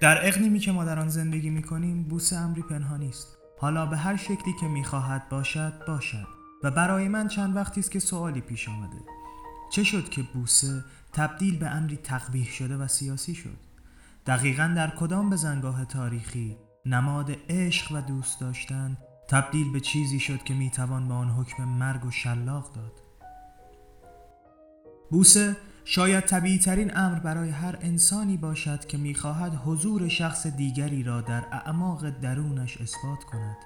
در اقلیمی که ما در آن زندگی می کنیم بوس امری پنهانی است حالا به هر شکلی که می‌خواهد باشد باشد. و برای من چند وقتی است که سوالی پیش آمده. چه شد که بوسه تبدیل به امری تقبیح شده و سیاسی شد؟ دقیقا در کدام بزنگاه تاریخی نماد عشق و دوست داشتن تبدیل به چیزی شد که می‌توان به آن حکم مرگ و شلاق داد؟ بوسه شاید طبیعی ترین امر برای هر انسانی باشد که می‌خواهد حضور شخص دیگری را در اعماق درونش اثبات کند.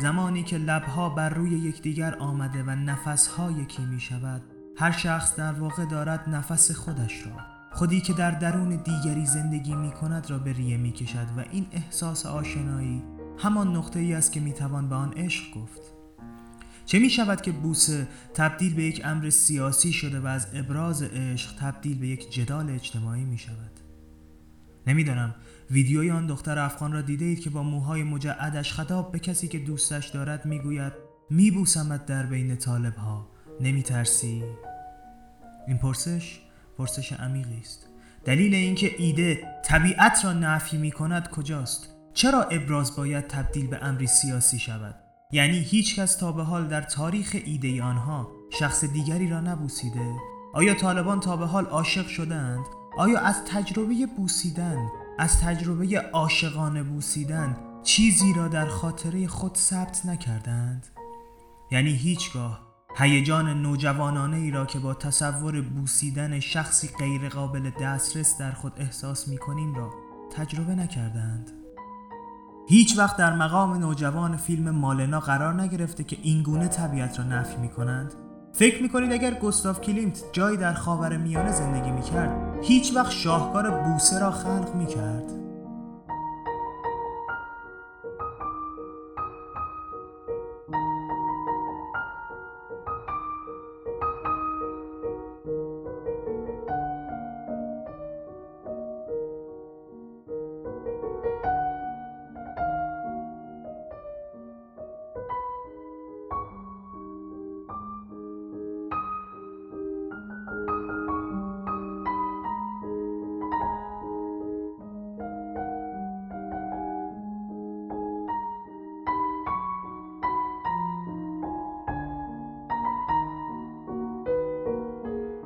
زمانی که لبها بر روی یکدیگر آمده و نفسها یکی می شود هر شخص در واقع دارد نفس خودش را. خودی که در درون دیگری زندگی می کند را به ریه می کشد و این احساس آشنایی همان نقطه ای است که می توان به آن عشق گفت. چه می شود که بوسه تبدیل به یک امر سیاسی شده و از ابراز عشق تبدیل به یک جدال اجتماعی می شود نمی‌دانم ویدیوی آن دختر افغان را دیده اید که با موهای مجعدش خطاب به کسی که دوستش دارد می‌گوید میبوسمت در بین طالب ها نمی ترسی؟ این پرسش پرسش عمیقی است دلیل اینکه ایده طبیعت را نفی می کند کجاست؟ چرا ابراز باید تبدیل به امری سیاسی شود؟ یعنی هیچ کس تا به حال در تاریخ ایده آنها شخص دیگری را نبوسیده؟ آیا طالبان تا به حال عاشق شدند؟ آیا از تجربه بوسیدن از تجربه عاشقانه بوسیدن چیزی را در خاطره خود ثبت نکردند؟ یعنی هیچگاه هیجان نوجوانانه ای را که با تصور بوسیدن شخصی غیر قابل دسترس در خود احساس می کنیم را تجربه نکردند هیچ وقت در مقام نوجوان فیلم مالنا قرار نگرفته که اینگونه طبیعت را نفی می کنند فکر می کنید اگر گستاف کلیمت جایی در خاور میانه زندگی می کرد هیچ وقت شاهکار بوسه را خلق می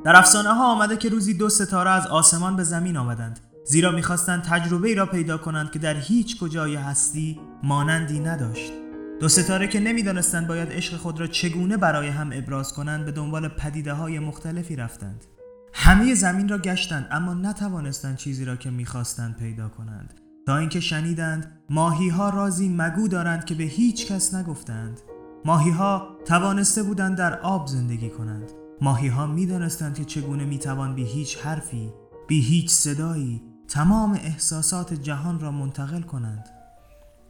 در افسانه ها آمده که روزی دو ستاره از آسمان به زمین آمدند زیرا می‌خواستند تجربه ای را پیدا کنند که در هیچ کجای هستی مانندی نداشت. دو ستاره که نمی‌دانستند باید عشق خود را چگونه برای هم ابراز کنند به دنبال پدیده های مختلفی رفتند. همه زمین را گشتند اما نتوانستند چیزی را که می‌خواستند پیدا کنند. تا اینکه شنیدند ماهی ها رازی مگو دارند که به هیچ کس نگفتند. ماهی ها توانسته بودند در آب زندگی کنند. ماهی ها می دانستند که چگونه می توان بی هیچ حرفی بی هیچ صدایی تمام احساسات جهان را منتقل کنند.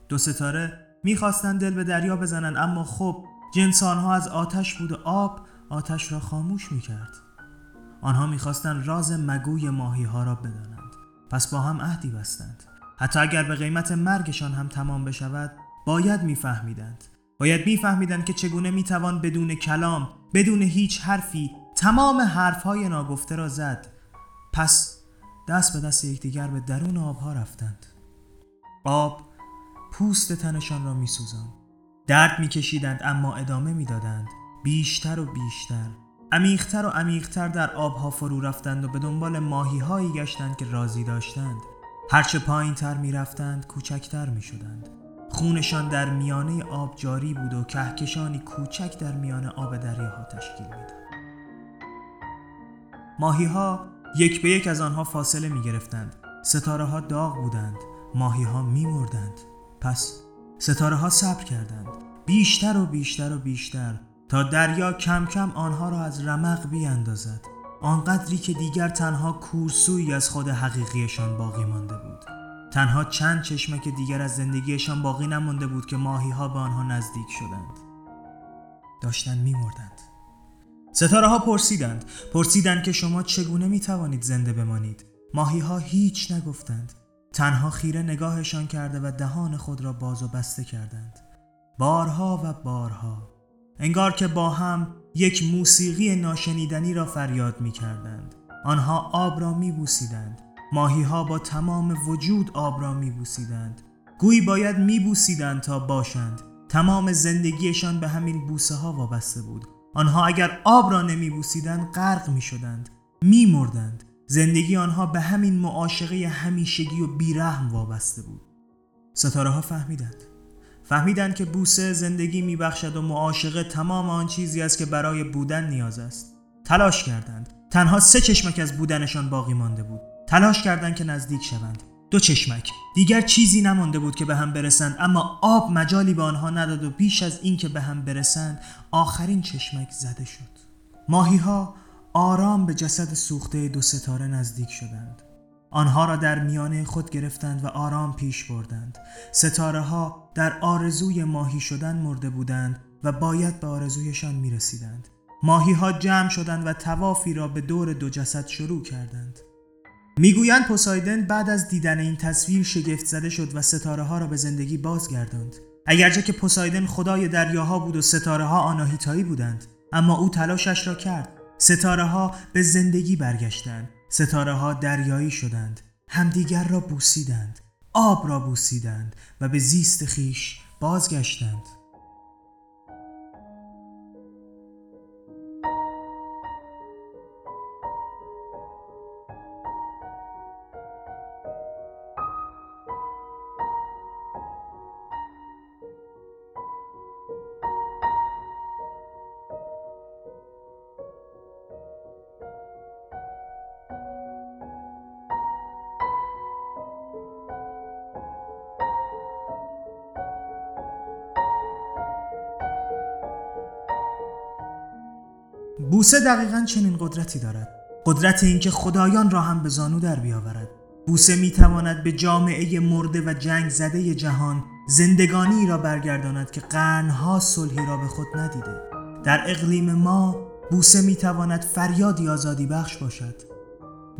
دو ستاره می‌خواستند دل به دریا بزنند اما خب جنس آنها از آتش بود و آب آتش را خاموش می کرد آنها می‌خواستند راز مگوی ماهی ها را بدانند. پس با هم عهدی بستند. حتی اگر به قیمت مرگشان هم تمام بشود باید میفهمیدند. باید میفهمیدند که چگونه می‌توان بدون کلام بدون هیچ حرفی تمام حرفهای ناگفته را زد. پس دست به دست یکدیگر به درون آبها رفتند. آب پوست تنشان را میسوزاند. درد میکشیدند اما ادامه می‌دادند. بیشتر و بیشتر. عمیقتر و عمیقتر در آبها فرو رفتند و به دنبال ماهی هایی گشتند که راضی داشتند. هرچه پایین تر می رفتند کوچکتر می شدند خونشان در میانه آب جاری بود و کهکشانی کوچک در میان آب دریاها تشکیل می‌داد. ماهی ها یک به یک از آنها فاصله می گرفتند ستاره ها داغ بودند. ماهی ها می مردند پس ستاره ها صبر کردند. بیشتر و بیشتر و بیشتر تا دریا کم کم آنها را از رمق بیاندازد. آنقدری که دیگر تنها کورسوی از خود حقیقیشان باقی مانده بود. تنها چند چشمک دیگر از زندگیشان باقی نمانده بود که ماهی ها به آنها نزدیک شدند. داشتن میمردند. ستاره ها پرسیدند. پرسیدند که شما چگونه می توانید زنده بمانید. ماهی ها هیچ نگفتند. تنها خیره نگاهشان کرده و دهان خود را باز و بسته کردند. بارها و بارها. انگار که با هم یک موسیقی ناشنیدنی را فریاد می کردند آنها آب را می بوسیدند ماهی ها با تمام وجود آب را میبوسیدند. گویی باید میبوسیدند تا باشند. تمام زندگیشان به همین بوسه ها وابسته بود. آنها اگر آب را نمیبوسیدند غرق می‌شدند میمردند. زندگی آنها به همین معاشقه همیشگی و بیرحم وابسته بود. ستاره ها فهمیدند. فهمیدند که بوسه زندگی میبخشد و معاشقه تمام آن چیزی است که برای بودن نیاز است. تلاش کردند. تنها سه چشمک از بودنشان باقی مانده بود. تلاش کردند که نزدیک شوند. دو چشمک. دیگر چیزی نمانده بود که به هم برسند اما آب مجالی به آنها نداد و بیش از اینکه به هم برسند آخرین چشمک زده شد. ماهی ها آرام به جسد سوخته دو ستاره نزدیک شدند. آنها را در میانه خود گرفتند و آرام پیش بردند. ستاره ها در آرزوی ماهی شدن مرده بودند و باید به آرزویشان می رسیدند ماهی ها جمع شدند و توافی را به دور دو جسد شروع کردند. می‌گویند پوسایدن بعد از دیدن این تصویر شگفت زده شد و ستاره ها را به زندگی بازگرداند. اگرچه که پوسایدن خدای دریاها بود و ستاره ها آناهیتایی بودند اما او تلاشش را کرد. ستاره ها به زندگی برگشتند. ستاره ها دریایی شدند. همدیگر را بوسیدند. آب را بوسیدند و به زیست خیش بازگشتند. بوسه دقیقا چنین قدرتی دارد. قدرت اینکه خدایان را هم به زانو در بیاورد. بوسه می تواند به جامعه مرده و جنگ زده جهان زندگانی را برگرداند که قرنها صلحی را به خود ندیده. در اقلیم ما بوسه می تواند فریادی آزادی بخش باشد.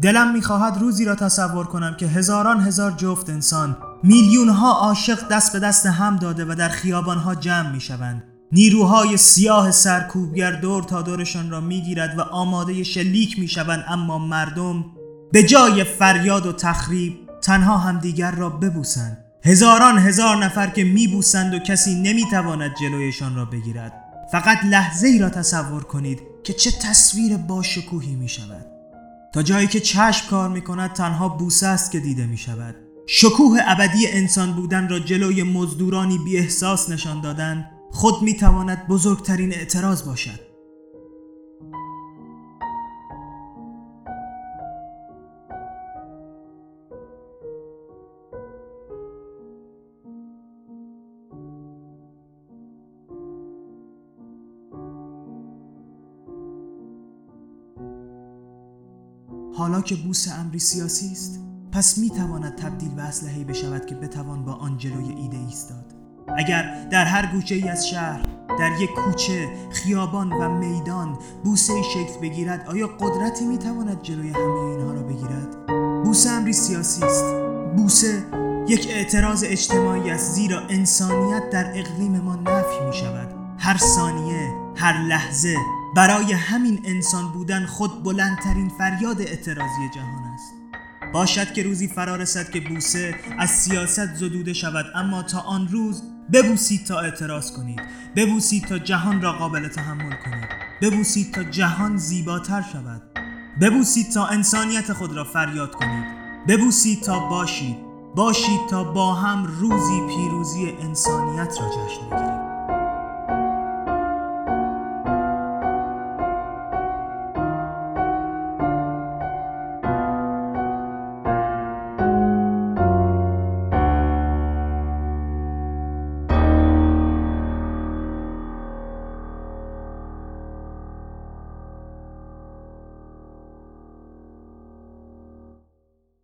دلم می‌خواهد روزی را تصور کنم که هزاران هزار جفت انسان میلیون ها عاشق دست به دست هم داده و در خیابان ها جمع می شوند نیروهای سیاه سرکوبگر دور تا دورشان را می‌گیرد و آماده شلیک می‌شوند اما مردم به جای فریاد و تخریب تنها همدیگر را ببوسند. هزاران هزار نفر که میبوسند و کسی نمی‌تواند جلویشان را بگیرد. فقط لحظه ای را تصور کنید که چه تصویر باشکوهی می شود تا جایی که چشم کار می کند تنها بوسه است که دیده می شود شکوه ابدی انسان بودن را جلوی مزدورانی بی احساس نشان دادن خود می تواند بزرگترین اعتراض باشد. حالا که بوس امری سیاسی است پس می تواند تبدیل به اسلحه‌ای بشود که بتوان با آن جلوی ایده ایستاد. اگر در هر گوشه ای از شهر در یک کوچه، خیابان و میدان بوسه شکل بگیرد آیا قدرتی می تواند جلوی همه اینها را بگیرد؟ بوسه امری سیاسی است. بوسه یک اعتراض اجتماعی است زیرا انسانیت در اقلیم ما نفی می شود هر ثانیه، هر لحظه برای همین انسان بودن خود بلندترین فریاد اعتراضی جهان است. باشد که روزی فرا رسد که بوسه از سیاست زدوده شود. اما تا آن روز ببوسید تا اعتراض کنید. ببوسید تا جهان را قابل تحمل کنید. ببوسید تا جهان زیباتر شود. ببوسید تا انسانیت خود را فریاد کنید. ببوسید تا باشید. باشید تا با هم روزی پیروزی انسانیت را جشن بگیرید.